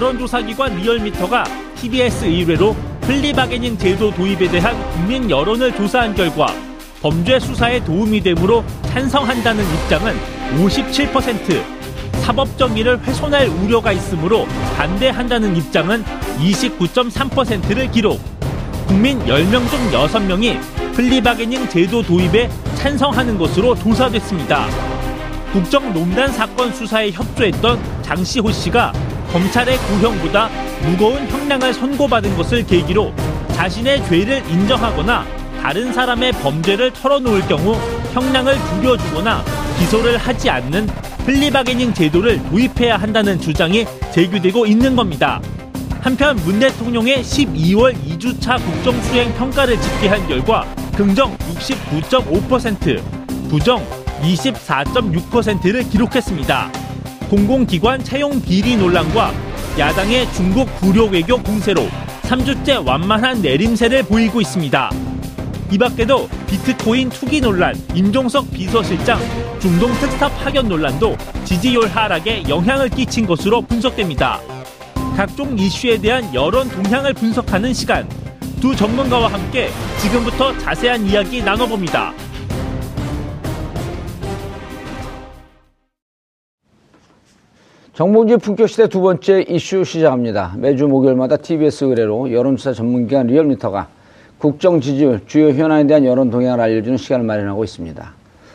여론조사기관 리얼미터가 TBS 의뢰로 플리바게닝 제도 도입에 대한 국민 여론을 조사한 결과 범죄 수사에 도움이 되므로 찬성한다는 입장은 57%, 사법 정의를 훼손할 우려가 있으므로 반대한다는 입장은 29.3%를 기록. 국민 10명 중 6명이 플리바게닝 제도 도입에 찬성하는 것으로 조사됐습니다. 국정농단 사건 수사에 협조했던 장시호 씨가 검찰의 구형보다 무거운 형량을 선고받은 것을 계기로 자신의 죄를 인정하거나 다른 사람의 범죄를 털어놓을 경우 형량을 줄여주거나 기소를 하지 않는 플리바게닝 제도를 도입해야 한다는 주장이 제기되고 있는 겁니다. 한편 문 대통령의 12월 2주차 국정수행 평가를 집계한 결과 긍정 69.5%, 부정 24.6%를 기록했습니다. 공공기관 채용 비리 논란과 야당의 중국 불효 외교 공세로 3주째 완만한 내림세를 보이고 있습니다. 이 밖에도 비트코인 투기 논란, 임종석 비서실장 중동 특사 파견 논란도 지지율 하락에 영향을 끼친 것으로 분석됩니다. 각종 이슈에 대한 여론 동향을 분석하는 시간. 두 전문가와 함께 지금부터 자세한 이야기 나눠봅니다. 정봉주 품격시대 두 번째 이슈 시작합니다. 매주 목요일마다 TBS 의뢰로 여론조사 전문기관 리얼미터가 국정 지지율, 주요 현안에 대한 여론 동향을 알려주는 시간을 마련하고 있습니다.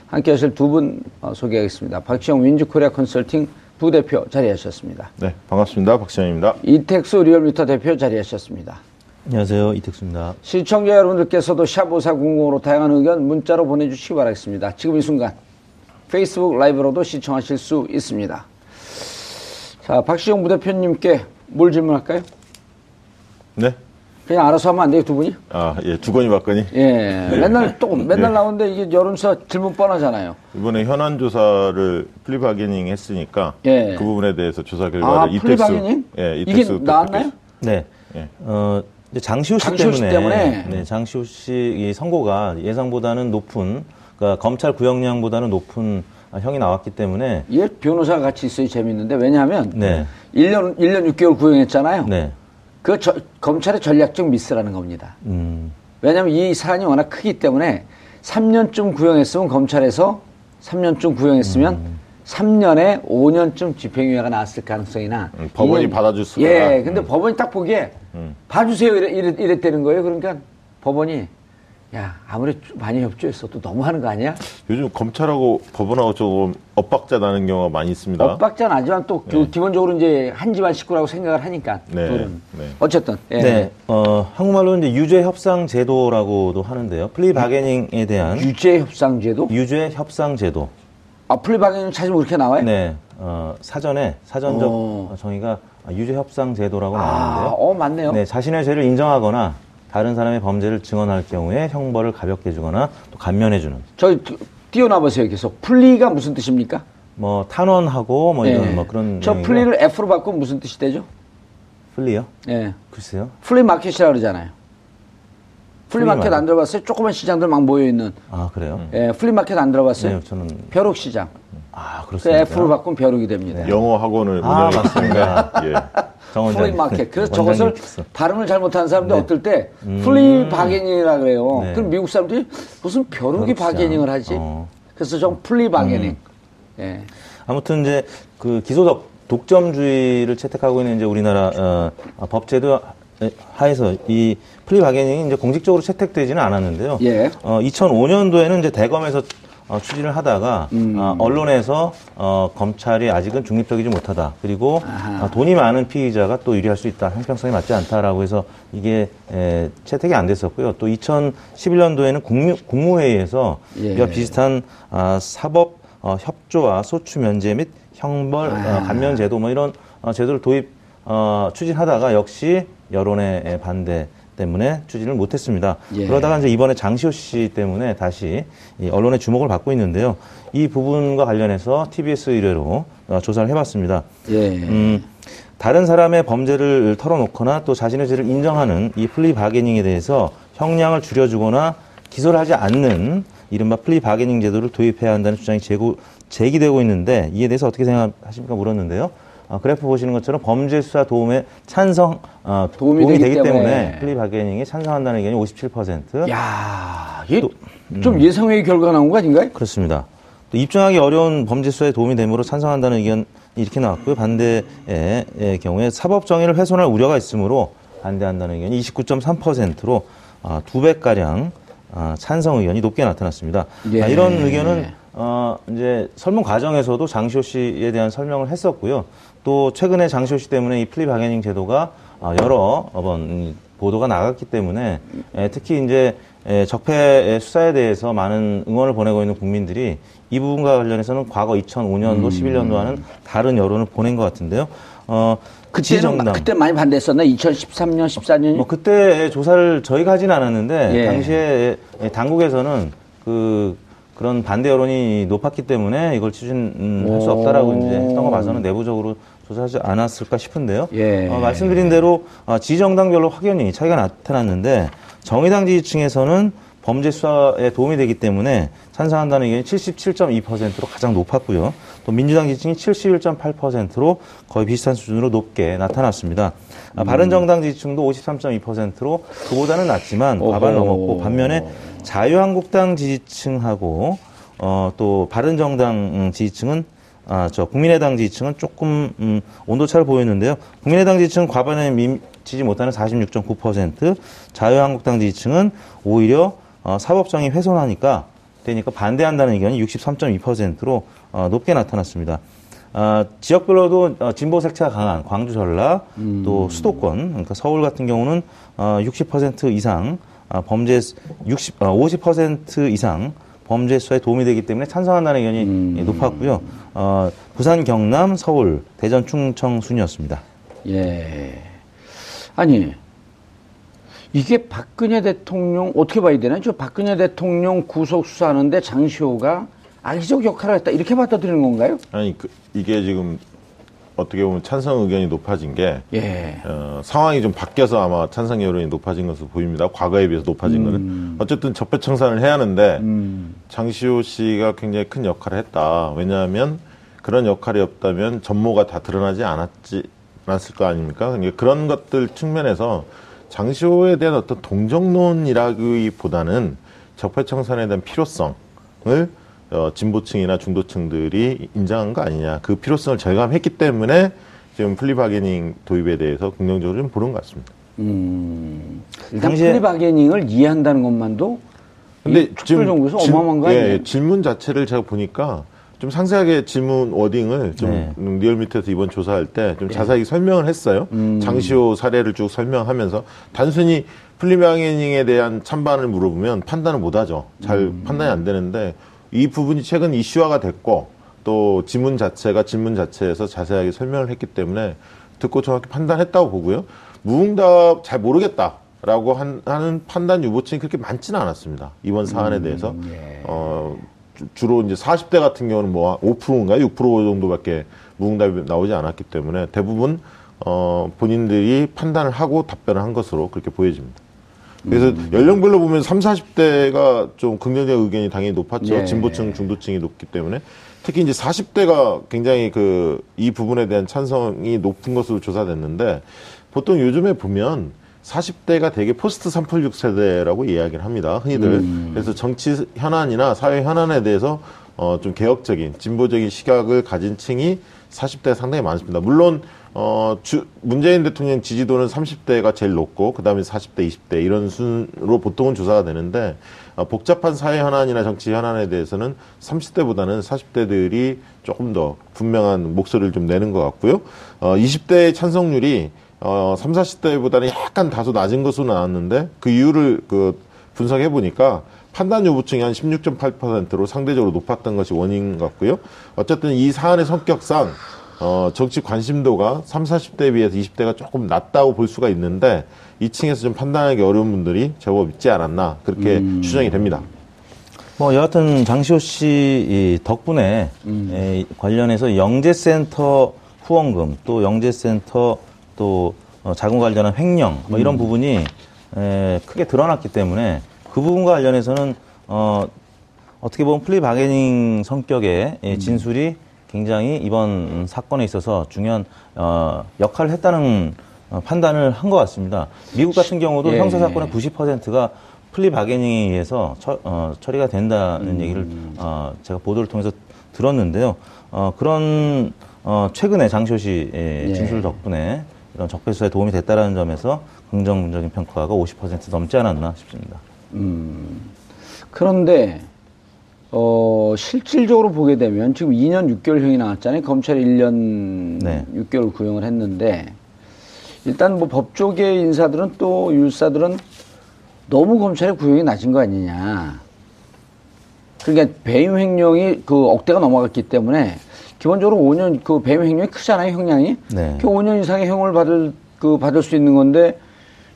함께 하실 두분 어, 소개하겠습니다. 박시영 윈즈코리아 컨설팅 부대표 자리하셨습니다. 네, 반갑습니다. 박시영입니다. 이택수 리얼미터 대표 자리하셨습니다. 안녕하세요. 이택수입니다. 시청자 여러분들께서도 샵5400으로 다양한 의견 문자로 보내주시기 바라겠습니다. 지금 이 순간 페이스북 라이브로도 시청하실 수 있습니다. 자, 박시영 부대표님께 뭘 질문할까요? 네. 그냥 알아서 하면 안 돼요, 두 분이? 아, 예, 주거니 받거니. 예. 네. 맨날 또, 맨날 네. 나오는데 이게 여론조사 질문 뻔하잖아요. 이번에 현안 조사를 플리바게닝 했으니까 예. 그 부분에 대해서 조사 결과를 아, 이택수 플리바게닝? 예, 이게 이택수 나왔나요? 네. 예. 어, 장시호 씨 장시호 씨 때문에, 때문에? 네, 장시호 씨이 선고가 예상보다는 높은 그러니까 검찰 구형량보다는 높은 아, 형이 나왔기 때문에 얘 변호사가 같이 있어야 재밌는데, 왜냐하면 네. 1년, 1년 6개월 구형했잖아요. 네. 그 저- 검찰의 전략적 미스라는 겁니다. 음. 왜냐하면 이 사안이 워낙 크기 때문에 3년쯤 구형했으면 검찰에서 3년쯤 구형했으면 음. 3년에 5년쯤 집행유예가 나왔을 가능성이나 음, 법원이 받아줄 수가 예, 음. 근데 법원이 딱 보기에 봐주세요 이랬, 이랬, 이랬다는 거예요. 그러니까 법원이 야 아무리 많이 협조했어도 너무하는 거 아니야? 요즘 검찰하고 법원하고 조금 엇박자 나는 경우가 많이 있습니다. 엇박자는 아니지만 또그 네. 기본적으로 이제 한 집안 식구라고 생각을 하니까 네. 네. 어쨌든 예. 네. 어, 한국말로 이제 유죄 협상 제도라고도 하는데요. 플리 바게닝에 대한 유죄 협상 제도 유죄 협상 제도. 아 플리 바게닝 찾으면 그렇게 나와요? 네. 어, 사전에 사전적 어. 정의가 유죄 협상 제도라고 아, 나오는데요. 어 맞네요. 네, 자신의 죄를 인정하거나 다른 사람의 범죄를 증언할 경우에 형벌을 가볍게 주거나 또 감면해주는 저 띄어나보세요 계속 plea가 무슨 뜻입니까? 뭐 탄원하고 뭐 이런 예. 뭐 그런 저 내용이고요. plea를 F로 바꾸면 무슨 뜻이 되죠? Flea요? 예. 글쎄요. flea market이라 그러잖아요. flea market flea market. 안 들어봤어요? 조그만 시장들 막 모여 있는. 아 그래요? 예, flea market 안 들어봤어요? 네, 저는 벼룩 시장. 아그 그렇습니다. F로 바꾸면 벼룩이 됩니다. 영어 학원을 아, 운영했습니다. 맞습니다. 예. 정 flea 원장님. 마켓. 그래서 저것을. 발음을 잘못하는 사람들 네. 어떨 때 음. flea bargaining이라 그래요. 네. 그럼 미국 사람들이 무슨 벼룩이. bargaining을 하지? 어. 그래서 좀 plea bargaining. 음. 예. 아무튼 이제 그 기소적 독점주의를 채택하고 있는 이제 우리나라 어, 아, 법제도 하에서 이 플리 바게닝이 이제 공식적으로 채택되지는 않았는데요. 예. 어, 2005년도에는 이제 대검에서 어, 추진을 하다가 음. 어, 언론에서 어, 검찰이 아직은 중립적이지 못하다. 그리고 아하. 어, 돈이 많은 피의자가 또 유리할 수 있다. 형평성이 맞지 않다라고 해서 이게 에, 채택이 안 됐었고요. 또 2011년도에는 국무, 국무회의에서 예. 이와 비슷한 아, 사법 어, 협조와 소추 면제 및 형벌 아. 어, 감면 제도 뭐 이런 어, 제도를 도입 어, 추진하다가 역시 여론의 에, 반대 때문에 추진을 못했습니다. 예. 그러다가 이제 이번에 장시호 씨 때문에 다시 이 언론의 주목을 받고 있는데요. 이 부분과 관련해서 TBS 의뢰로 어, 조사를 해봤습니다. 예. 음, 다른 사람의 범죄를 털어놓거나 또 자신의 죄를 인정하는 이 플리 바게닝에 대해서 형량을 줄여주거나 기소를 하지 않는 이른바 플리 바게닝 제도를 도입해야 한다는 주장이 제고, 제기되고 있는데 이에 대해서 어떻게 생각하십니까 물었는데요. 어, 그래프 보시는 것처럼 범죄 수사 도움에 찬성 어, 도움이 도움이, 되기 되기, 때문에. 때문에, 플리 바게닝에 찬성한다는 의견이 57%. 야, 이게 음. 좀 예상외의 결과가 나온 거 아닌가요? 그렇습니다. 또 입증하기 어려운 범죄 수사에 도움이 되므로 찬성한다는 의견 이렇게 나왔고요. 반대의 의 경우에 사법 정의를 훼손할 우려가 있으므로 반대한다는 의견이 29.3%로 아, 두 배가량 아, 찬성 의견이 높게 나타났습니다. 예. 아, 이런 의견은 어, 이제 설문 과정에서도 장시호 씨에 대한 설명을 했었고요. 또 최근에 장시호 씨 때문에 이 플리 바게닝 제도가 아, 여러 번 보도가 나갔기 때문에 에, 특히 이제 에, 적폐 수사에 대해서 많은 응원을 보내고 있는 국민들이 이 부분과 관련해서는 과거 2005년도, 11년도와는 다른 여론을 보낸 것 같은데요. 어, 그때는 지정당. 그때 많이 반대했었나? 2013년, 14년. 뭐 그때 조사를 저희가 하진 않았는데 예. 당시에 당국에서는 그 그런 반대 여론이 높았기 때문에 이걸 추진할 수 없다라고 오. 이제 했던 거 봐서는 내부적으로 조사하지 않았을까 싶은데요. 예. 어, 말씀드린 대로 어, 지정당별로 확연히 차이가 나타났는데 정의당 지지층에서는 범죄 수사에 도움이 되기 때문에 찬성한다는 의견이 77.2%로 가장 높았고요. 또 민주당 지지층이 71.8%로 거의 비슷한 수준으로 높게 나타났습니다. 아, 바른정당 지지층도 53.2%로 그보다는 낮지만 오호. 넘었고 반면에 자유한국당 지지층하고 어, 또 바른정당 음, 지지층은 아, 저 국민의당 지지층은 조금 음, 온도차를 보였는데요. 국민의당 지지층은 과반에 미치지 못하는 46.9%, 자유한국당 지지층은 오히려 어, 사법정의 훼손하니까 되니까 반대한다는 의견이 63.2%로 어, 높게 나타났습니다. 아, 지역별로도 어, 진보 색채가 강한 광주 전라 또 수도권 그러니까 서울 같은 경우는 어, 60% 이상 아, 범죄 60 어, 50% 이상 범죄 수사에 도움이 되기 때문에 찬성한다는 의견이 예, 높았고요. 어, 부산, 경남, 서울, 대전, 충청 순이었습니다. 예. 아니, 이게 박근혜 대통령, 어떻게 봐야 되나? 저 박근혜 대통령 구속 수사하는데 장시호가 악의적 역할을 했다. 이렇게 받아들이는 건가요? 아니 그, 이게 지금 어떻게 보면 찬성 의견이 높아진 게 예. 어, 상황이 좀 바뀌어서 아마 찬성 여론이 높아진 것으로 보입니다. 과거에 비해서 높아진 음. 거는 어쨌든 적폐 청산을 해야 하는데 장시호 씨가 굉장히 큰 역할을 했다. 왜냐하면 그런 역할이 없다면 전모가 다 드러나지 않았지 않았을 거 아닙니까? 그러니까 그런 것들 측면에서 장시호에 대한 어떤 동정론이라기보다는 적폐 청산에 대한 필요성을 어, 진보층이나 중도층들이 인정한 거 아니냐. 그 필요성을 절감했기 때문에 지금 플리바게닝 도입에 대해서 긍정적으로 좀 보는 것 같습니다. 음. 일단 당시에- 플리바게닝을 이해한다는 것만도 근데 질- 어마어마한 거 예, 아니에요? 질문 자체를 제가 보니까 좀 상세하게 질문 워딩을 좀 네. 음, 리얼미터에서 이번 조사할 때 예. 좀 자세히 설명을 했어요. 음. 장시호 사례를 쭉 설명하면서 단순히 플리바게닝에 대한 찬반을 물어보면 판단을 못 하죠. 잘 음. 판단이 안 되는데 이 부분이 최근 이슈화가 됐고 또 지문 자체가 질문 자체에서 자세하게 설명을 했기 때문에 듣고 정확히 판단했다고 보고요. 무응답 잘 모르겠다 라고 한, 하는 판단 유보층이 그렇게 많지는 않았습니다. 이번 사안에 대해서. 어, 주- 주로 이제 40대 같은 경우는 뭐 5%인가 6% 정도밖에 무응답이 나오지 않았기 때문에 대부분 어, 본인들이 판단을 하고 답변을 한 것으로 그렇게 보여집니다. 그래서 연령별로 보면 3, 40대가 좀 긍정적 의견이 당연히 높았죠. 예. 진보층, 중도층이 높기 때문에. 특히 이제 40대가 굉장히 그 이 부분에 대한 찬성이 높은 것으로 조사됐는데 보통 요즘에 보면 40대가 되게 포스트 386 세대라고 이야기를 합니다. 흔히들. 그래서 정치 현안이나 사회 현안에 대해서 어, 좀 개혁적인, 진보적인 시각을 가진 층이 40대가 상당히 많습니다. 물론, 어, 주, 문재인 대통령 지지도는 30대가 제일 높고, 그 다음에 40대, 20대, 이런 순으로 보통은 조사가 되는데, 어, 복잡한 사회 현안이나 정치 현안에 대해서는 30대보다는 40대들이 조금 더 분명한 목소리를 좀 내는 것 같고요. 어, 20대의 찬성률이 어, 3, 40대보다는 약간 다소 낮은 것으로 나왔는데, 그 이유를 그 분석해 보니까 판단 여부층이 한 16.8%로 상대적으로 높았던 것이 원인 같고요. 어쨌든 이 사안의 성격상 어, 정치 관심도가 3, 40대에 비해서 20대가 조금 낮다고 볼 수가 있는데 이 층에서 좀 판단하기 어려운 분들이 제법 있지 않았나 그렇게 추정이 됩니다. 뭐 여하튼 장시호 씨이 덕분에 에, 관련해서 영재센터 후원금 또 영재센터 또 어, 자금 관련한 횡령 뭐 이런 부분이 에, 크게 드러났기 때문에 그 부분과 관련해서는 어, 어떻게 보면 plea bargaining 성격의 예, 진술이 굉장히 이번 사건에 있어서 중요한 어, 역할을 했다는 어, 판단을 한 것 같습니다. 미국 같은 경우도 예. 형사 사건의 90%가 plea bargaining에 의해서 처, 어, 처리가 된다는 음. 얘기를 어, 제가 보도를 통해서 들었는데요. 어, 그런 어, 최근에 장시호 씨의 예. 진술 덕분에 이런 적폐 수사에 도움이 됐다라는 점에서 긍정적인 평가가 50% 넘지 않았나 싶습니다. 그런데 어, 실질적으로 보게 되면 지금 2년 6개월형이 나왔잖아요. 검찰이 1년 네. 6개월 구형을 했는데 일단 뭐 법조계 인사들은 또 율사들은 너무 검찰의 구형이 낮은 거 아니냐. 그러니까 배임 횡령이 그 억대가 넘어갔기 때문에 기본적으로 5년 그 배임 횡령이 크잖아요, 형량이. 네. 그 5년 이상의 형을 받을 그 받을 수 있는 건데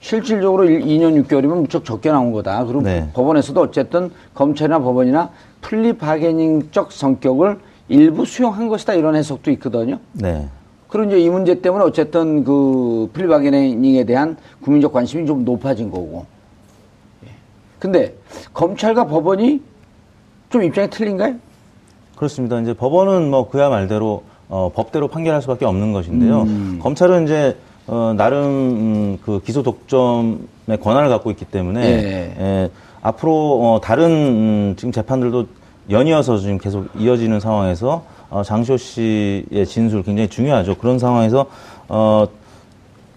실질적으로 2년 6개월이면 무척 적게 나온 거다. 그리고 네. 법원에서도 어쨌든 검찰이나 법원이나 plea bargaining적 성격을 일부 수용한 것이다 이런 해석도 있거든요. 네. 그리고 이제 이 문제 때문에 어쨌든 그 plea bargaining에 대한 국민적 관심이 좀 높아진 거고. 예. 근데 검찰과 법원이 좀 입장이 틀린가요? 그렇습니다. 이제 법원은 뭐 그야 말대로 어, 법대로 판결할 수밖에 없는 것인데요. 음. 검찰은 이제 어, 나름 음, 그 기소 독점의 권한을 갖고 있기 때문에 예. 예, 앞으로 어, 다른 음, 지금 재판들도 연이어서 지금 계속 이어지는 상황에서 어, 장시호 씨의 진술 굉장히 중요하죠. 그런 상황에서 어,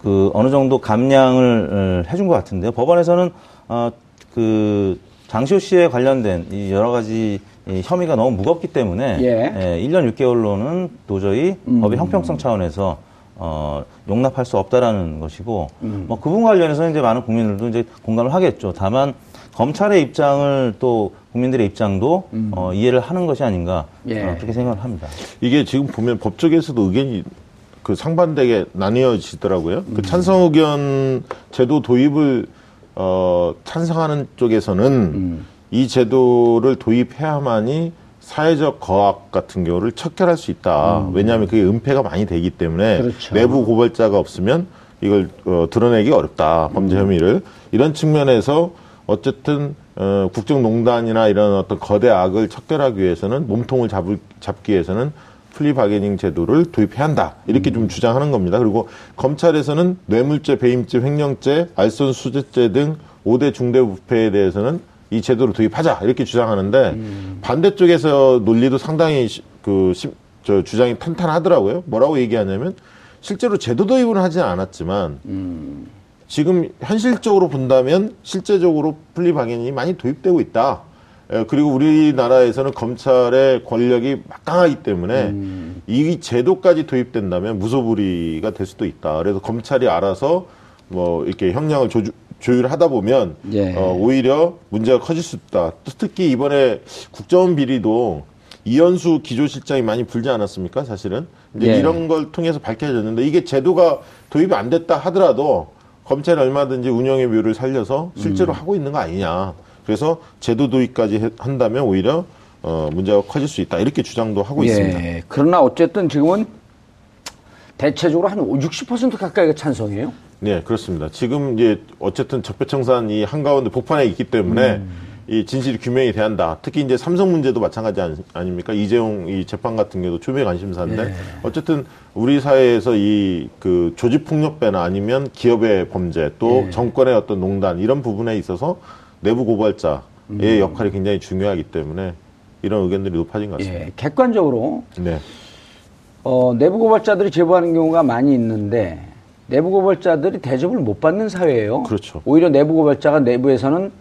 그 어느 정도 감량을 어, 해준 것 같은데요. 법원에서는 어, 그 장시호 씨에 관련된 이 여러 가지 이 혐의가 너무 무겁기 때문에 예. 1년 6개월로는 도저히 음. 법의 형평성 차원에서 어, 용납할 수 없다라는 것이고 음. 뭐그 부분 관련해서 이제 많은 국민들도 이제 공감을 하겠죠. 다만 검찰의 입장을 또 국민들의 입장도 어, 이해를 하는 것이 아닌가 음. 예. 어, 그렇게 생각을 합니다. 이게 지금 보면 법조계에서도 의견이 그 상반되게 나뉘어지더라고요. 음. 그 찬성 의견 제도 도입을 어, 찬성하는 쪽에서는 음. 이 제도를 도입해야만이 사회적 거악 같은 경우를 척결할 수 있다. 왜냐하면 그게 은폐가 많이 되기 때문에 음. 그렇죠. 내부 고발자가 없으면 이걸 어, 드러내기 어렵다. 범죄 혐의를 이런 측면에서 어쨌든 어, 국정농단이나 이런 어떤 거대 악을 척결하기 위해서는 몸통을 잡을, 잡기 위해서는 플리 바게닝 제도를 도입해야 한다. 이렇게 좀 주장하는 겁니다. 그리고 검찰에서는 뇌물죄, 배임죄, 횡령죄, 알선 수재죄 등 5대 중대 부패에 대해서는 이 제도를 도입하자. 이렇게 주장하는데 반대쪽에서 논리도 상당히 시- 그 심- 저 주장이 탄탄하더라고요. 뭐라고 얘기하냐면 실제로 제도 도입은 하지 않았지만 지금 현실적으로 본다면 실제적으로 바게닝이 많이 도입되고 있다. 예, 그리고 우리나라에서는 검찰의 권력이 막강하기 때문에 이 제도까지 도입된다면 무소불위가 될 수도 있다. 그래서 검찰이 알아서 뭐 이렇게 형량을 조주, 조율하다 보면 예. 어, 오히려 문제가 커질 수 있다. 또 특히 이번에 국정원 비리도 이현수 기조실장이 많이 불지 않았습니까? 사실은 예. 이런 걸 통해서 밝혀졌는데 이게 제도가 도입이 안 됐다 하더라도 검찰이 얼마든지 운영의 묘를 살려서 실제로 음. 하고 있는 거 아니냐. 그래서 제도 도입까지 해- 한다면 오히려 어, 문제가 커질 수 있다. 이렇게 주장도 하고 있습니다. 예. 그러나 어쨌든 지금은 대체적으로 한 60% 가까이가 찬성이에요. 네, 그렇습니다. 지금 이제 어쨌든 적폐청산 이 한가운데 복판에 있기 때문에 이 진실이 규명이 돼야 한다. 특히 이제 삼성 문제도 마찬가지 아니, 닙니까 이재용 이 재판 같은 경우도 초미의 관심사인데 어쨌든 우리 사회에서 이 그 조직 폭력배나 아니면 기업의 범죄 또 정권의 어떤 농단 이런 부분에 있어서 내부 고발자의 역할이 굉장히 중요하기 때문에 이런 의견들이 높아진 것 같습니다. 예. 객관적으로 네. 어, 내부 고발자들이 제보하는 경우가 많이 있는데 내부 고발자들이 대접을 못 받는 사회예요. 그렇죠. 오히려 내부 고발자가 내부에서는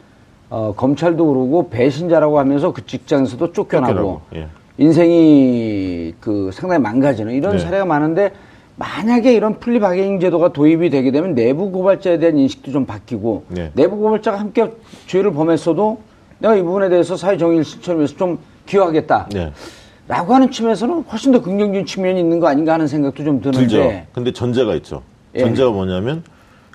어, 검찰도 그러고 배신자라고 하면서 그 직장에서도 쫓겨나고, 쫓겨나고, 예. 인생이 그 상당히 망가지는 이런 네. 사례가 많은데 만약에 이런 플리 바게닝 제도가 도입이 되게 되면 내부 고발자에 대한 인식도 좀 바뀌고 네. 내부 고발자가 함께 죄를 범했어도 내가 이 부분에 대해서 사회 정의를 실천하기 위해서 좀 기여하겠다. 네. 라고 하는 측면에서는 훨씬 더 긍정적인 측면이 있는 거 아닌가 하는 생각도 좀 드는데. 들죠. 근데 전제가 있죠. 예. 전제가 뭐냐면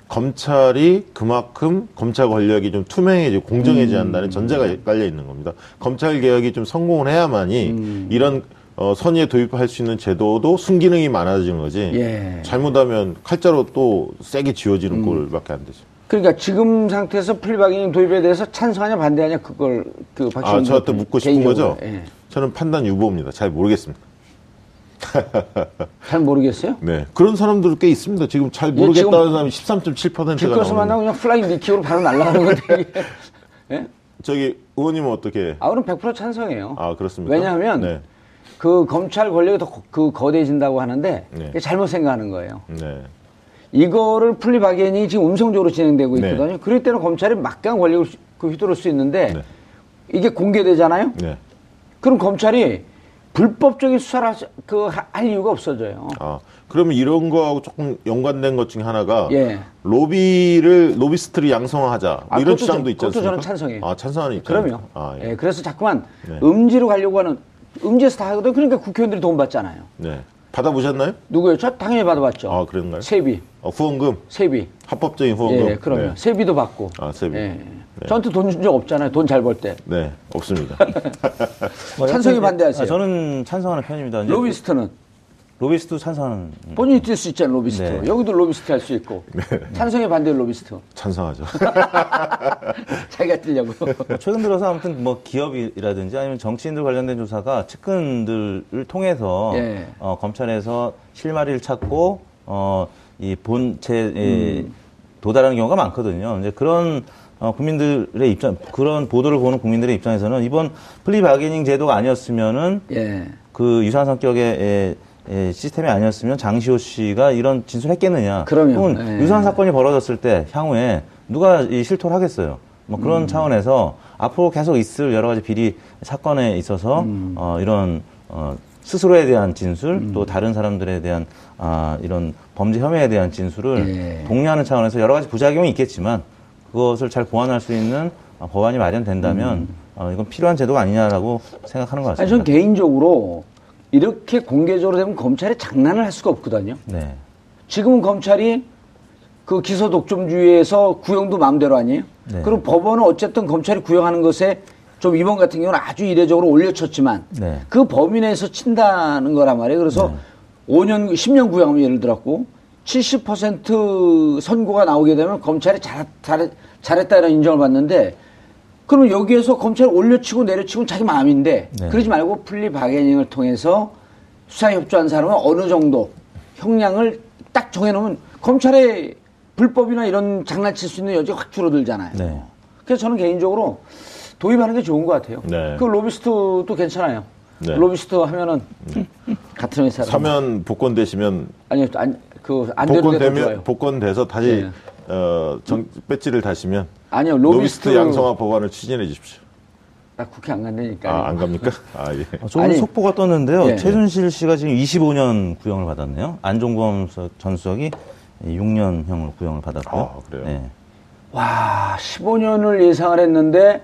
검찰이 그만큼 검찰 권력이 좀 투명해지고 공정해져야 음. 한다는 전제가 깔려 있는 겁니다. 검찰 개혁이 좀 성공을 해야만이 음. 이런 어, 선의에 도입할 수 있는 제도도 순기능이 많아지는 거지. 예. 음. 잘못하면 칼자로 또 세게 쥐어지는 꼴밖에 안 되죠. 그러니까 지금 상태에서 plea bargaining 도입에 대해서 찬성하냐 반대하냐 그걸 그 박시영 아, 저한테 묻고 싶은 개인적으로. 거죠? 예. 저는 판단 유보입니다. 잘 모르겠습니다. 잘 모르겠어요. 네. 그런 사람들 꽤 있습니다. 지금 잘 예, 모르겠다는 사람이 13.7%가 길거리에서 만나고 나오는 그냥 flying knee kick으로 바로 날아가는 건데. 예? 저기 의원님은 어떻게 아, 그럼 100% 찬성이에요. 아, 그렇습니까? 왜냐하면 네. 그 검찰 권력이 더 거- 그 거대해진다고 하는데 네. 잘못 생각하는 거예요. 네. 이거를 플리바겐이 지금 음성적으로 진행되고 네. 있거든요. 그럴 때는 검찰이 막강한 권력을 휘- 그 휘두를 수 있는데 네. 이게 공개되잖아요. 네. 그럼 검찰이 불법적인 수사를 하- 그 하- 할 이유가 없어져요. 아, 그러면 이런 거하고 조금 연관된 것 중에 하나가 예. 로비를 로비스트를 양성화하자 뭐 아, 이런 주장도 저- 있지 그것도 않습니까? 저는 찬성해요. 아, 찬성하는 입장. 그럼요. 아, 예. 예, 그래서 자꾸만 네. 음지로 가려고 하는 음지에서 다 하거든. 그러니까 국회의원들이 돈 받잖아요. 네. 받아보셨나요? 누구요? 저 당연히 받아봤죠. 아, 그런가요? 세비, 어, 후원금, 세비. 합법적인 후원금. 예, 그럼요. 네. 세비도 받고. 아, 세비. 예. 네. 저한테 돈 준 적 없잖아요. 돈 잘 벌 때. 네, 없습니다. 뭐 찬성이 여튼, 반대하세요? 아, 저는 찬성하는 편입니다. 로비스트는 로비스트 찬성하는 본인이 뛸 수 있잖아요. 로비스트. 네. 여기도 로비스트 할 수 있고. 찬성에 반대 로비스트. 찬성하죠. 자기가 뛰려고. 뭐 최근 들어서 아무튼 뭐 기업이라든지 아니면 정치인들 관련된 조사가 측근들을 통해서 예. 어, 검찰에서 실마리를 찾고 어, 이 본체 에 음. 도달하는 경우가 많거든요. 이제 그런 어, 국민들의 입장, 그런 보도를 보는 국민들의 입장에서는 이번 플리 바게닝 제도가 아니었으면은 예. 그 유사한 성격의 에, 에, 시스템이 아니었으면 장시호 씨가 이런 진술했겠느냐. 그럼요. 혹은 예. 유사한 사건이 벌어졌을 때 향후에 누가 이 실토를 하겠어요. 뭐 그런 음. 차원에서 앞으로 계속 있을 여러 가지 비리 사건에 있어서 음. 어, 이런 어, 스스로에 대한 진술 또 다른 사람들에 대한 아, 이런 범죄 혐의에 대한 진술을 예. 독려하는 차원에서 여러 가지 부작용이 있겠지만 그것을 잘 보완할 수 있는 어, 법안이 마련된다면 어, 이건 필요한 제도가 아니냐라고 생각하는 것 음. 아니, 같습니다. 전 개인적으로 이렇게 공개적으로 되면 검찰이 장난을 할 수가 없거든요. 네. 지금은 검찰이 그 기소 독점주의에서 구형도 마음대로 아니에요? 네. 그리고 법원은 어쨌든 검찰이 구형하는 것에 좀 이번 같은 경우는 아주 이례적으로 올려쳤지만 네. 그 범위 내에서 친다는 거란 말이에요. 그래서 5년, 10년 구형하면 예를 들었고 70% 선고가 나오게 되면 검찰이 잘, 잘, 잘했다는 인정을 받는데 그러면 여기에서 검찰이 올려치고 내려치고는 자기 마음인데 네. 그러지 말고 플리 바게닝을 통해서 수사에 협조한 사람은 어느 정도 형량을 딱 정해놓으면 검찰의 불법이나 이런 장난칠 수 있는 여지가 확 줄어들잖아요. 네. 그래서 저는 개인적으로 도입하는 게 좋은 것 같아요. 네. 그 로비스트도 괜찮아요. 네. 로비스트 하면은 같은 회사 사면 복권 되시면 아니요 그안 되는 복권 되면. 복권 돼서 다시 네. 어, 정, 배지를 다시면 아니요 로비스트, 로비스트 양성화 법안을 추진해 주십시오. 나 국회 안 간다니까. 아, 안 갑니까? 아, 예. 어, 조금 아니, 속보가 떴는데요. 예. 최순실 씨가 지금 25년 구형을 받았네요. 안종범 서- 전 수석이 6년형을 구형을 받았고요. 아, 그래요? 네. 와 15년을 예상을 했는데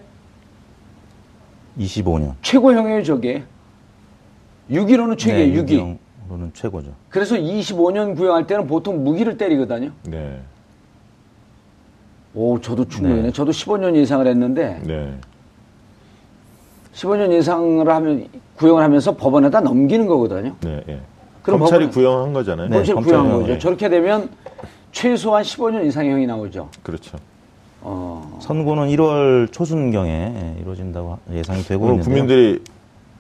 25년. 최고형이에요 저게. 6기로는 최고예요 6기. 네, 로는 최고죠. 그래서 25년 구형할 때는 보통 무기를 때리거든요. 네. 오 저도 충분이네. 네. 저도 15년 예상을 했는데 네. 15년 예상을 하면 구형을 하면서 법원에다 넘기는 거거든요. 네. 예. 그럼 검찰이 법원은- 구형한 거잖아요. 네, 검찰 검찰이 구형한 거죠. 거예요. 저렇게 되면 최소한 15년 이상형이 나오죠. 그렇죠. 어. 선고는 1월 초순경에 예, 이루어진다고 예상이 되고 오늘 있는데요. 국민들이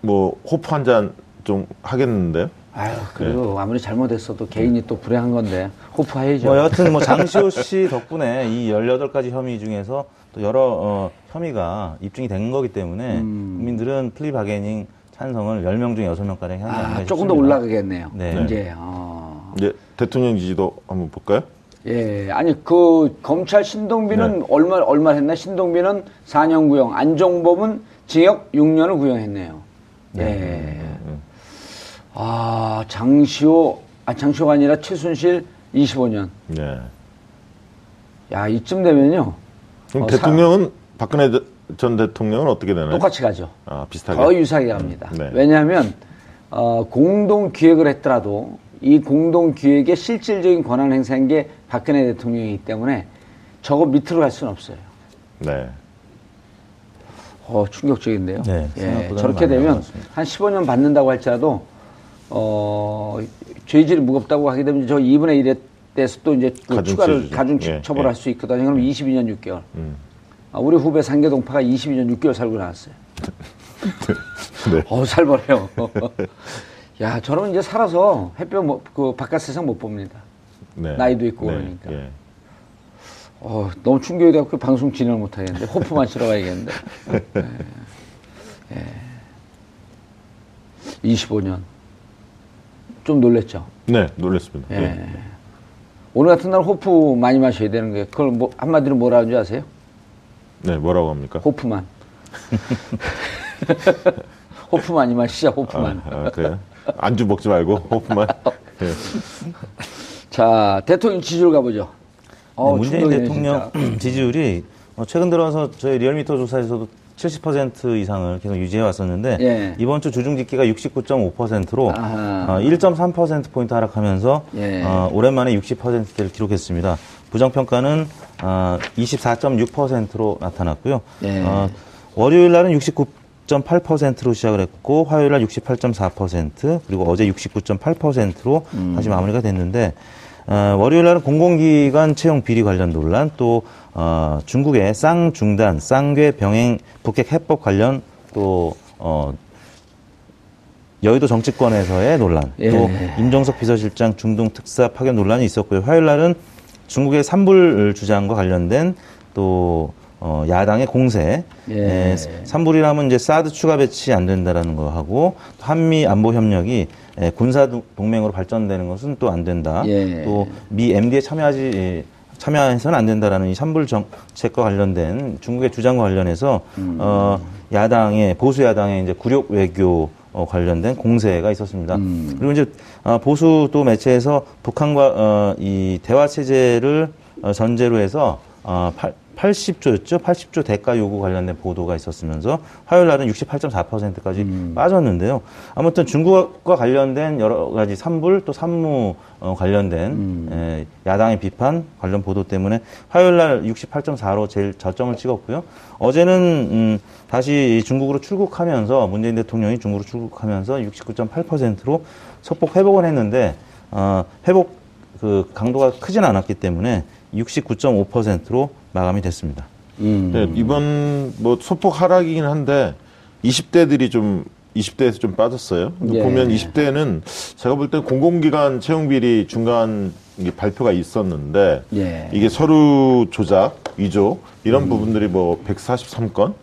뭐 호프 한 잔 좀 하겠는데요. 아유, 그래도 아무리 잘못했어도 개인이 또 불행한 건데 호프해야죠. 뭐 여하튼 뭐 장시호 씨 덕분에 이 18가지 혐의 중에서 또 여러 어, 혐의가 입증이 된 거기 때문에 음. 국민들은 플리 바게닝 찬성을 10명 중에 6명가량 향하지 않나 아, 조금 더 싶습니다. 올라가겠네요. 네. 이제 어. 이제 대통령 지지도 한번 볼까요? 예, 아니 그 검찰 신동빈은 네. 얼마 얼마 했나? 신동빈은 4년 구형, 안종범은 징역 6년을 구형했네요. 예. 아 장시호, 아 장시호가 아니라 최순실 25년. 네. 야 이쯤 되면요 그럼 어, 대통령은 박근혜 대- 전 대통령은 어떻게 되나요? 똑같이 가죠. 아, 비슷하게. 거의 유사하게 갑니다. 네. 왜냐하면 어, 공동 기획을 했더라도 이 공동 기획의 실질적인 권한 행사한 게 박근혜 대통령이기 때문에 저거 밑으로 갈 수는 없어요. 네. 어, 충격적인데요. 네, 예, 저렇게 되면. 한 15년 받는다고 할지라도 어, 죄질이 무겁다고 하게 되면 저 2분의 1에 대해서 또 이제 그 가중 추가를. 가중 예, 처벌할 예. 수 있거든요. 그럼 22년 6개월. 음. 아, 우리 후배 상계동파가 22년 6개월 살고 나왔어요. 네. 어, 살벌해요. 야, 저는 이제 살아서 햇볕 못, 그 바깥 세상 못 봅니다. 네. 나이도 있고 네, 그러니까. 예. 어, 너무 충격이 돼갖고 방송 진행을 못 하겠는데 호프만 치러 가야겠는데. 예. 25년. 좀 놀랬죠. 네, 놀랐습니다. 예. 예. 오늘 같은 날 호프 많이 마셔야 되는 게 그걸 뭐 한마디로 뭐라 하는지 아세요? 네, 뭐라고 합니까? 호프만. 호프 많이 마시자, 아, 호프만. 아, 그래요? 안주 먹지 말고 호프만. 예. 자, 대통령 지지율 가보죠. 어, 네, 문재인 대통령 진짜. 지지율이 어, 최근 들어서 저희 리얼미터 조사에서도 70% 이상을 계속 유지해 왔었는데 예. 이번 주 주중 집계가 69.5%로 아하. 어, 1.3% 포인트 하락하면서 예. 어, 오랜만에 60%대를 기록했습니다. 부정 평가는 어, 24.6%로 나타났고요. 예. 어, 월요일 날은 69.8%로 시작을 했고 화요일 날 68.4% 그리고 어제 69.8%로 음. 다시 마무리가 됐는데 어, 월요일 날은 공공기관 채용 비리 관련 논란 또 어, 중국의 쌍 중단 쌍괴 병행 북핵 해법 관련 또 어, 여의도 정치권에서의 논란, 예. 또 임종석 비서실장 중동 특사 파견 논란이 있었고요. 화요일 날은 중국의 산불 주장과 관련된 또 어, 야당의 공세, 예. 에, 산불이라면 이제 사드 추가 배치 안 된다라는 거 하고 또 한미 안보 협력이 에, 군사 동- 동맹으로 발전되는 것은 또 안 된다. 예. 또미 MD에 참여하지 에, 참여해서는 안 된다라는 이 산불 정책과 관련된 중국의 주장과 관련해서 음. 어, 야당의 보수 야당의 이제 굴욕 외교 어, 관련된 공세가 있었습니다. 음. 그리고 이제 어, 보수 또 매체에서 북한과 어, 이 대화 체제를 어, 전제로 해서 어, 80조였죠. 80조 대가 요구 관련된 보도가 있었으면서 화요일 날은 68.4%까지 음. 빠졌는데요. 아무튼 중국과 관련된 여러 가지 산불 또 산무 어, 관련된 음. 에, 야당의 비판 관련 보도 때문에 화요일 날 68.4로 제일 저점을 찍었고요. 어제는 음, 다시 중국으로 출국하면서 문재인 대통령이 중국으로 출국하면서 69.8%로 소폭 회복을 했는데 어, 회복 그 강도가 크진 않았기 때문에 69.5%로 마감이 됐습니다. 음. 네, 이번 뭐 소폭 하락이긴 한데 20대들이 좀 20대에서 좀 빠졌어요. 예. 보면 20대는 제가 볼 때 공공기관 채용 비리 중간 발표가 있었는데 예. 이게 서류 조작, 위조 이런 부분들이 뭐 143건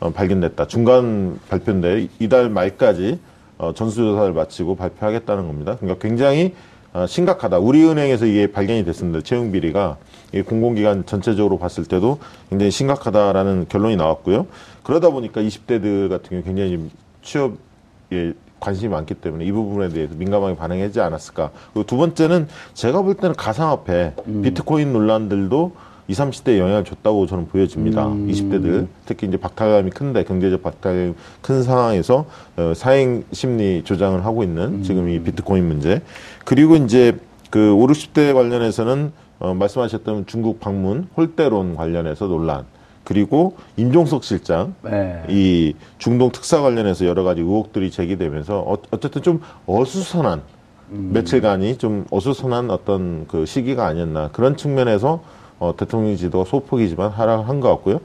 어, 발견됐다. 중간 발표인데 이달 말까지 어, 전수조사를 마치고 발표하겠다는 겁니다. 그러니까 굉장히 어, 심각하다. 우리은행에서 이게 발견이 됐습니다. 채용 비리가 이 공공기관 전체적으로 봤을 때도 굉장히 심각하다라는 결론이 나왔고요. 그러다 보니까 20대들 같은 경우 굉장히 좀 취업에 관심이 많기 때문에 이 부분에 대해서 민감하게 반응하지 않았을까. 그리고 두 번째는 제가 볼 때는 가상화폐, 비트코인 논란들도 20, 30대에 영향을 줬다고 저는 보여집니다. 20대들. 특히 이제 박탈감이 큰데, 경제적 박탈감이 큰 상황에서 어, 사행 심리 조장을 하고 있는 지금 이 비트코인 문제. 그리고 이제 그 5, 60대 관련해서는 어, 말씀하셨던 중국 방문, 홀대론 관련해서 논란. 그리고 임종석 실장, 네. 이 중동 특사 관련해서 여러 가지 의혹들이 제기되면서 어, 어쨌든 좀 어수선한 며칠간이 좀 어수선한 어떤 그 시기가 아니었나 그런 측면에서 어, 대통령 지도가 소폭이지만 하락한 것 같고요.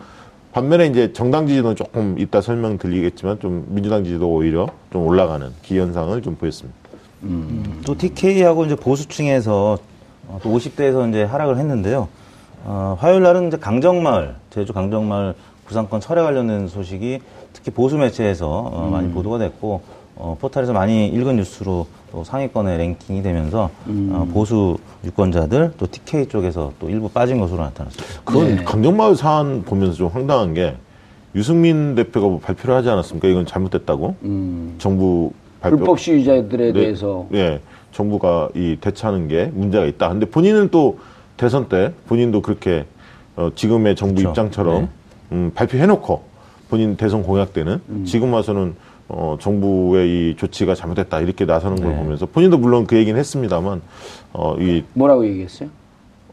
반면에 이제 정당 지지도는 조금 이따 설명 드리겠지만 좀 민주당 지지도가 오히려 좀 올라가는 기현상을 좀 보였습니다. 또 TK하고 이제 보수층에서 어, 또 50대에서 이제 하락을 했는데요. 어, 화요일 날은 이제 강정마을, 제주 강정마을 부상권 철회 관련된 소식이 특히 보수 매체에서 어, 많이 보도가 됐고, 어, 포털에서 많이 읽은 뉴스로 또 상위권에 랭킹이 되면서 어, 보수 유권자들 또 TK 쪽에서 또 일부 빠진 것으로 나타났습니다. 그건 네. 강정마을 사안 보면서 좀 황당한 게 유승민 대표가 뭐 발표를 하지 않았습니까? 이건 잘못됐다고 음. 정부 발표 불법 시위자들에 네, 대해서 예, 정부가 이 대처하는 게 문제가 있다. 근데 본인은 또 대선 때 본인도 그렇게 어, 지금의 정부 그렇죠. 입장처럼 네. 음, 발표해놓고 본인 대선 공약 때는 음. 지금 와서는 어, 정부의 이 조치가 잘못됐다 이렇게 나서는 걸 네. 보면서 본인도 물론 그 얘기는 했습니다만 어, 이 뭐라고 얘기했어요?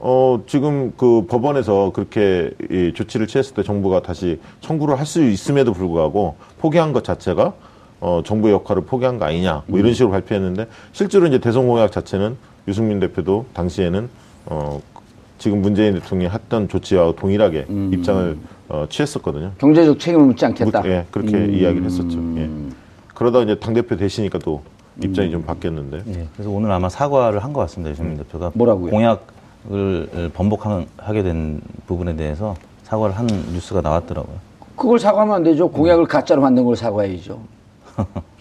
어, 지금 그 법원에서 그렇게 이 조치를 취했을 때 정부가 다시 청구를 할 수 있음에도 불구하고 포기한 것 자체가 어, 정부의 역할을 포기한 거 아니냐 뭐 이런 식으로 발표했는데 실제로 이제 대선 공약 자체는 유승민 대표도 당시에는 어, 지금 문재인 대통령이 했던 조치와 동일하게 입장을 어, 취했었거든요. 경제적 책임을 묻지 않겠다. 묻- 예, 그렇게 음. 이야기를 했었죠. 예. 그러다 이제 당 대표 되시니까 또 입장이 좀 바뀌었는데. 예, 그래서 오늘 아마 사과를 한 것 같습니다. 유승민 대표가 뭐라고요? 공약을 번복하게 된 부분에 대해서 사과를 한 뉴스가 나왔더라고요. 그걸 사과하면 안 되죠. 공약을 가짜로 만든 걸 사과해야죠.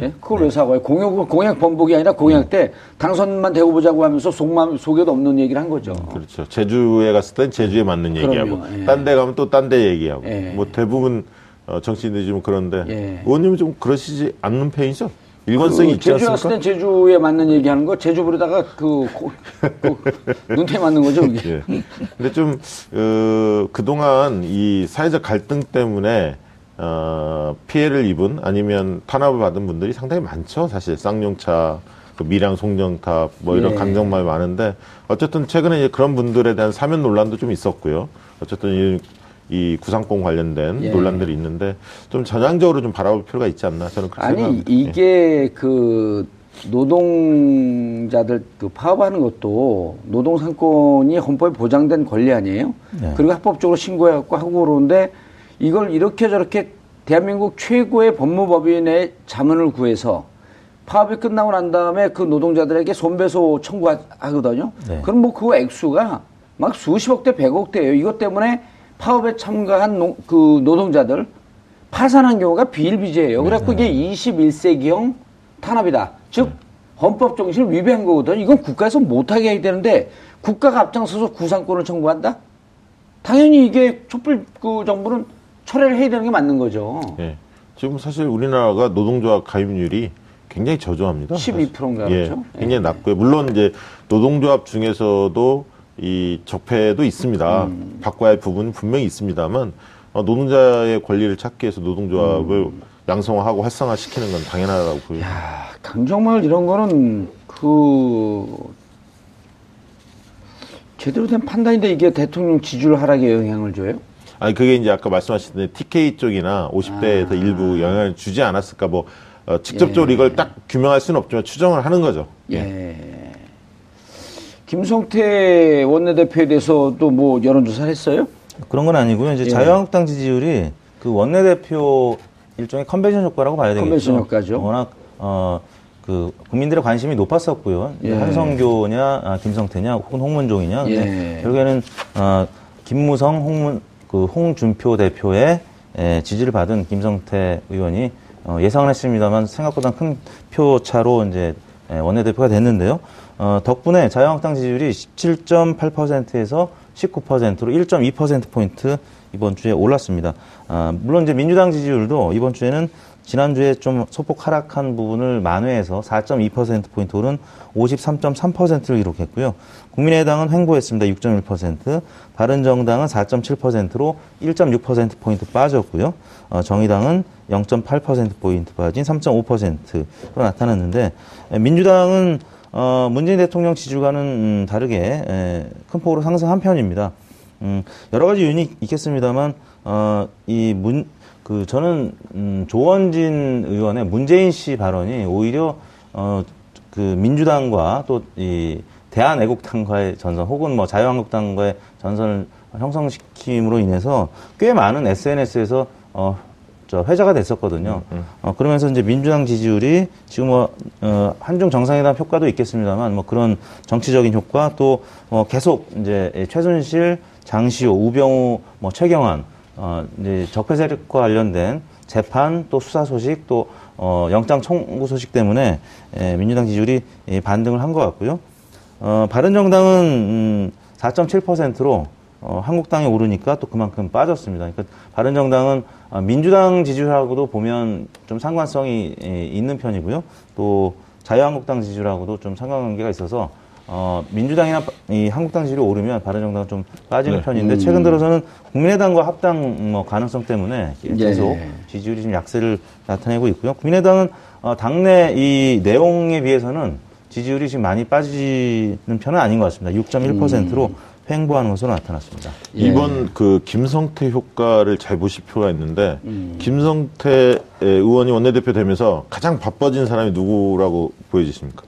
예? 그걸 왜 사과해? 공약, 공약 번복이 아니라 공약 때 당선만 되고 보자고 하면서 속마음, 속에도 없는 얘기를 한 거죠. 그렇죠. 제주에 갔을 땐 제주에 맞는 얘기하고, 예. 딴데 가면 또 딴 데 얘기하고, 예. 뭐 대부분 어, 정치인들이 좀 그런데, 예. 의원님은 좀 그러시지 않는 편이죠? 일관성이 그 있지 제주 갔을 않습니까? 땐 제주에 맞는 얘기 하는 거, 제주 부르다가 그, 고- 그 눈태 맞는 거죠, 그게. 예. 근데 좀, 어, 그동안 이 사회적 갈등 때문에, 어, 피해를 입은 아니면 탄압을 받은 분들이 상당히 많죠. 사실 쌍용차, 그 밀양 송정탑, 뭐 이런 예. 강정말 많은데, 어쨌든 최근에 이제 그런 분들에 대한 사면 논란도 좀 있었고요. 어쨌든 이, 이 구상권 관련된 예. 논란들이 있는데, 좀 전향적으로 좀 바라볼 필요가 있지 않나 저는 그렇게 아니, 생각합니다. 예. 이게 그 노동자들 그 파업하는 것도 노동상권이 헌법에 보장된 권리 아니에요? 네. 그리고 합법적으로 신고해갖고 하고 그러는데 이걸 이렇게 저렇게 대한민국 최고의 법무법인의 자문을 구해서 파업이 끝나고 난 다음에 그 노동자들에게 손배소 청구하거든요. 네. 그럼 뭐 그 액수가 막 수십억 대, 백억 대예요. 이것 때문에 파업에 참가한 노, 그 노동자들 파산한 경우가 비일비재예요. 그래갖고 이게 21세기형 탄압이다. 즉 헌법 정신을 위배한 거거든요. 이건 국가에서 못하게 해야 되는데 국가가 앞장서서 구상권을 청구한다? 당연히 이게 촛불 그 정부는 철회를 해야 되는 게 맞는 거죠. 예. 지금 사실 우리나라가 노동조합 가입률이 굉장히 저조합니다. 12%인가 예, 그렇죠? 굉장히 낮고요. 물론 이제 노동조합 중에서도 이 적폐도 있습니다. 음. 바꿔야 할 부분은 분명히 있습니다만 어, 노동자의 권리를 찾기 위해서 노동조합을 양성화하고 활성화시키는 건 당연하다고 보여요. 음. 야, 강정마을 이런 거는 그 제대로 된 판단인데 이게 대통령 지지율 하락에 영향을 줘요? 아니 그게 이제 아까 말씀하신 대 TK 쪽이나 50대에서 일부 영향을 주지 않았을까 뭐 어, 직접적으로 아. 예. 이걸 딱 규명할 수는 없지만 추정을 하는 거죠. 예. 김성태 원내대표에 대해서도 뭐 여론조사를 했어요? 그런 건 아니고요. 이제 예. 자유한국당 지지율이 그 원내대표 일종의 컨벤션 효과라고 봐야 되겠죠. 컨벤션 효과죠. 워낙 어 그 국민들의 관심이 높았었고요. 예. 한성교냐, 아, 김성태냐, 혹은 홍문종이냐. 근데 예. 결국에는 어, 김무성, 홍문 그 홍준표 대표의 에, 지지를 받은 김성태 의원이 어, 예상은 했습니다만 생각보다 큰 표차로 이제 에, 원내대표가 됐는데요. 어, 덕분에 자유한국당 지지율이 17.8%에서 19%로 1.2%포인트 이번 주에 올랐습니다. 아, 물론 이제 민주당 지지율도 이번 주에는 지난주에 좀 소폭 하락한 부분을 만회해서 4.2%포인트 오른 53.3%를 기록했고요. 국민의당은 횡보했습니다. 6.1%. 바른정당은 4.7%로 1.6%포인트 빠졌고요. 어, 정의당은 0.8%포인트 빠진 3.5%로 나타났는데, 에, 민주당은 어, 문재인 대통령 지지율과는 음, 다르게 에, 큰 폭으로 상승한 편입니다. 음, 여러 가지 요인이 있겠습니다만, 어, 이 문, 그, 저는, 음, 조원진 의원의 문재인 씨 발언이 오히려, 어, 그 민주당과 또 이 대한애국당과의 전선 혹은 뭐 자유한국당과의 전선을 형성시킴으로 인해서 꽤 많은 SNS에서 어, 저 회자가 됐었거든요. 어, 그러면서 이제 민주당 지지율이 지금 뭐, 어, 한중 정상회담 효과도 있겠습니다만 뭐 그런 정치적인 효과 또 어, 계속 이제 최순실, 장시호, 우병우, 뭐 최경환, 어, 이제 적폐 세력과 관련된 재판 또 수사 소식 또 어, 영장 청구 소식 때문에 에, 민주당 지지율이 예, 반등을 한 것 같고요. 어, 바른정당은 음, 4.7%로 어, 한국당이 오르니까 또 그만큼 빠졌습니다. 그러니까 바른정당은 아, 민주당 지지율하고도 보면 좀 상관성이 예, 있는 편이고요. 또 자유한국당 지지율하고도 좀 상관관계가 있어서 어, 민주당이나 바- 이 한국당 지지율이 오르면 바른정당은 좀 빠지는 네. 편인데 최근 들어서는 국민의당과 합당 뭐 가능성 때문에 계속 예. 지지율이 좀 약세를 나타내고 있고요. 국민의당은 어, 당내 이 내용에 비해서는 지지율이 지금 많이 빠지는 편은 아닌 것 같습니다. 6.1%로 횡보하는 것으로 나타났습니다. 예. 이번 그 김성태 효과를 잘 보실 필요가 있는데 음. 김성태 의원이 원내대표 되면서 가장 바빠진 사람이 누구라고 보여지십니까?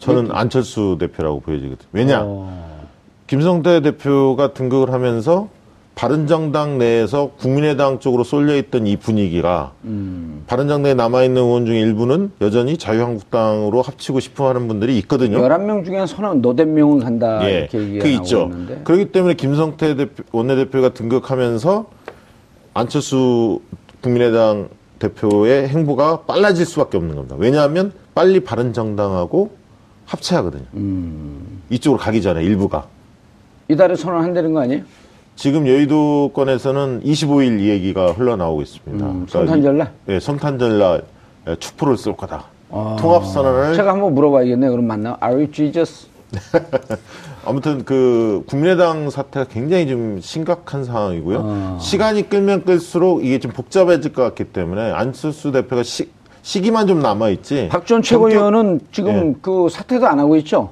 저는 안철수 대표라고 보여지거든요. 왜냐? 어, 김성태 대표가 등극을 하면서 바른정당 내에서 국민의당 쪽으로 쏠려 있던 이 분위기가 음. 바른정당에 남아 있는 의원 중에 일부는 여전히 자유한국당으로 합치고 싶어 하는 분들이 있거든요. 11명 중에 한 서너 너댓 명은 간다 예, 이렇게 얘기가 나오고 있죠. 있는데. 그렇기 때문에 김성태 대표, 원내대표가 등극하면서 안철수 국민의당 대표의 행보가 빨라질 수밖에 없는 겁니다. 왜냐하면 빨리 바른정당하고 합체하거든요. 음. 이쪽으로 가기 전에 일부가. 이달에 선언한다는 거 아니에요? 지금 여의도권에서는 25일 이 얘기가 흘러나오고 있습니다. 음, 그러니까 성탄절날? 이- 예, 성탄절날 예, 축포를 쏠 거다. 아. 통합선언을 제가 한번 물어봐야겠네요. 그럼 만나. Are you Jesus? 아무튼 그 국민의당 사태가 굉장히 좀 심각한 상황이고요. 아. 시간이 끌면 끌수록 이게 좀 복잡해질 것 같기 때문에 안철수 대표가 시, 시기만 좀 남아 있지. 박지원 최고위원은 지금 그 사퇴도 안 하고 있죠?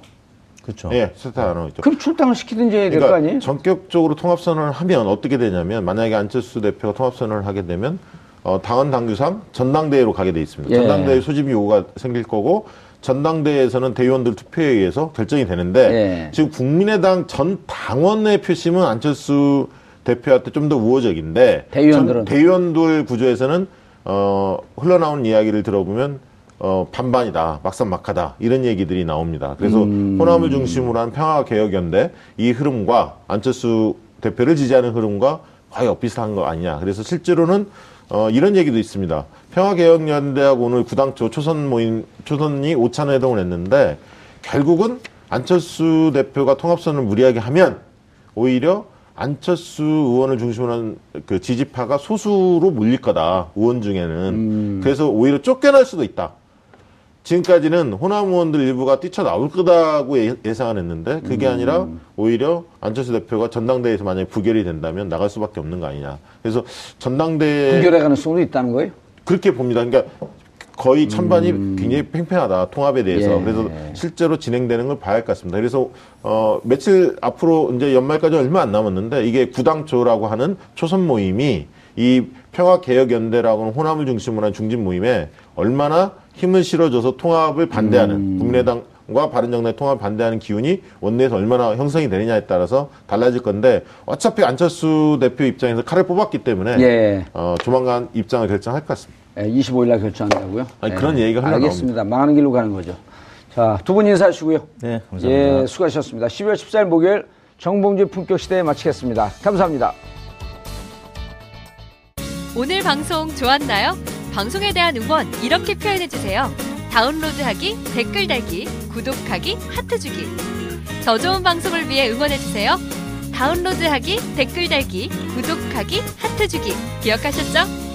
그렇죠. 예, 사퇴 안 하고 있죠. 그럼 출당을 시키든지 해야 될거 아니에요? 전격적으로 통합선언을 하면 어떻게 되냐면 만약에 안철수 대표가 통합선언을 하게 되면 어, 당헌 당규상 전당대회로 가게 돼 있습니다. 예. 전당대회 소집 요구가 생길 거고 전당대회에서는 대의원들 투표에 의해서 결정이 되는데 예. 지금 국민의당 전 당원의 표심은 안철수 대표한테 좀 더 우호적인데 대의원들은? 전 대의원들 구조에서는 어, 흘러나온 이야기를 들어보면 어, 반반이다, 막상막하다 이런 얘기들이 나옵니다. 그래서 음. 호남을 중심으로 한 평화 개혁연대 이 흐름과 안철수 대표를 지지하는 흐름과 거의 엇비슷한 거 아니냐. 그래서 실제로는 어, 이런 얘기도 있습니다. 평화개혁연대하고 오늘 구당초 초선 모임 초선이 오찬 회동을 했는데 결국은 안철수 대표가 통합선을 무리하게 하면 오히려 안철수 의원을 중심으로 한 그 지지파가 소수로 몰릴 거다. 의원 중에는. 그래서 오히려 쫓겨날 수도 있다. 지금까지는 호남 의원들 일부가 뛰쳐나올 거다고 예- 예상을 했는데 그게 아니라 오히려 안철수 대표가 전당대회에서 만약에 부결이 된다면 나갈 수밖에 없는 거 아니냐. 그래서 전당대회 부결해 가능성도 있다는 거예요? 그렇게 봅니다. 그러니까 거의 찬반이 굉장히 팽팽하다 통합에 대해서 예. 그래서 실제로 진행되는 걸 봐야 할 것 같습니다. 그래서 어 며칠 앞으로 이제 연말까지 얼마 안 남았는데 이게 구당초라고 하는 초선 모임이 이 평화개혁연대라고 하는 호남을 중심으로 한 중진 모임에 얼마나 힘을 실어줘서 통합을 반대하는 국민의당 과 바른정당의 통합을 반대하는 기운이 원내에서 얼마나 형성이 되느냐에 따라서 달라질 건데 어차피 안철수 대표 입장에서 칼을 뽑았기 때문에 예. 어, 조만간 입장을 결정할 것 같습니다. 25일 날 결정한다고요? 아니, 그런 얘기가 흘러나옵니다. 알겠습니다. 망하는 길로 가는 거죠. 자, 두 분 인사하시고요. 네, 감사합니다. 예, 수고하셨습니다. 12월 14일 목요일 정봉주 품격 시대에 마치겠습니다. 감사합니다. 오늘 방송 좋았나요? 방송에 대한 응원 이렇게 표현해 주세요. 다운로드하기, 댓글 달기, 구독하기, 하트 주기. 저 좋은 방송을 위해 응원해 주세요. 다운로드하기, 댓글 달기, 구독하기, 하트 주기. 기억하셨죠?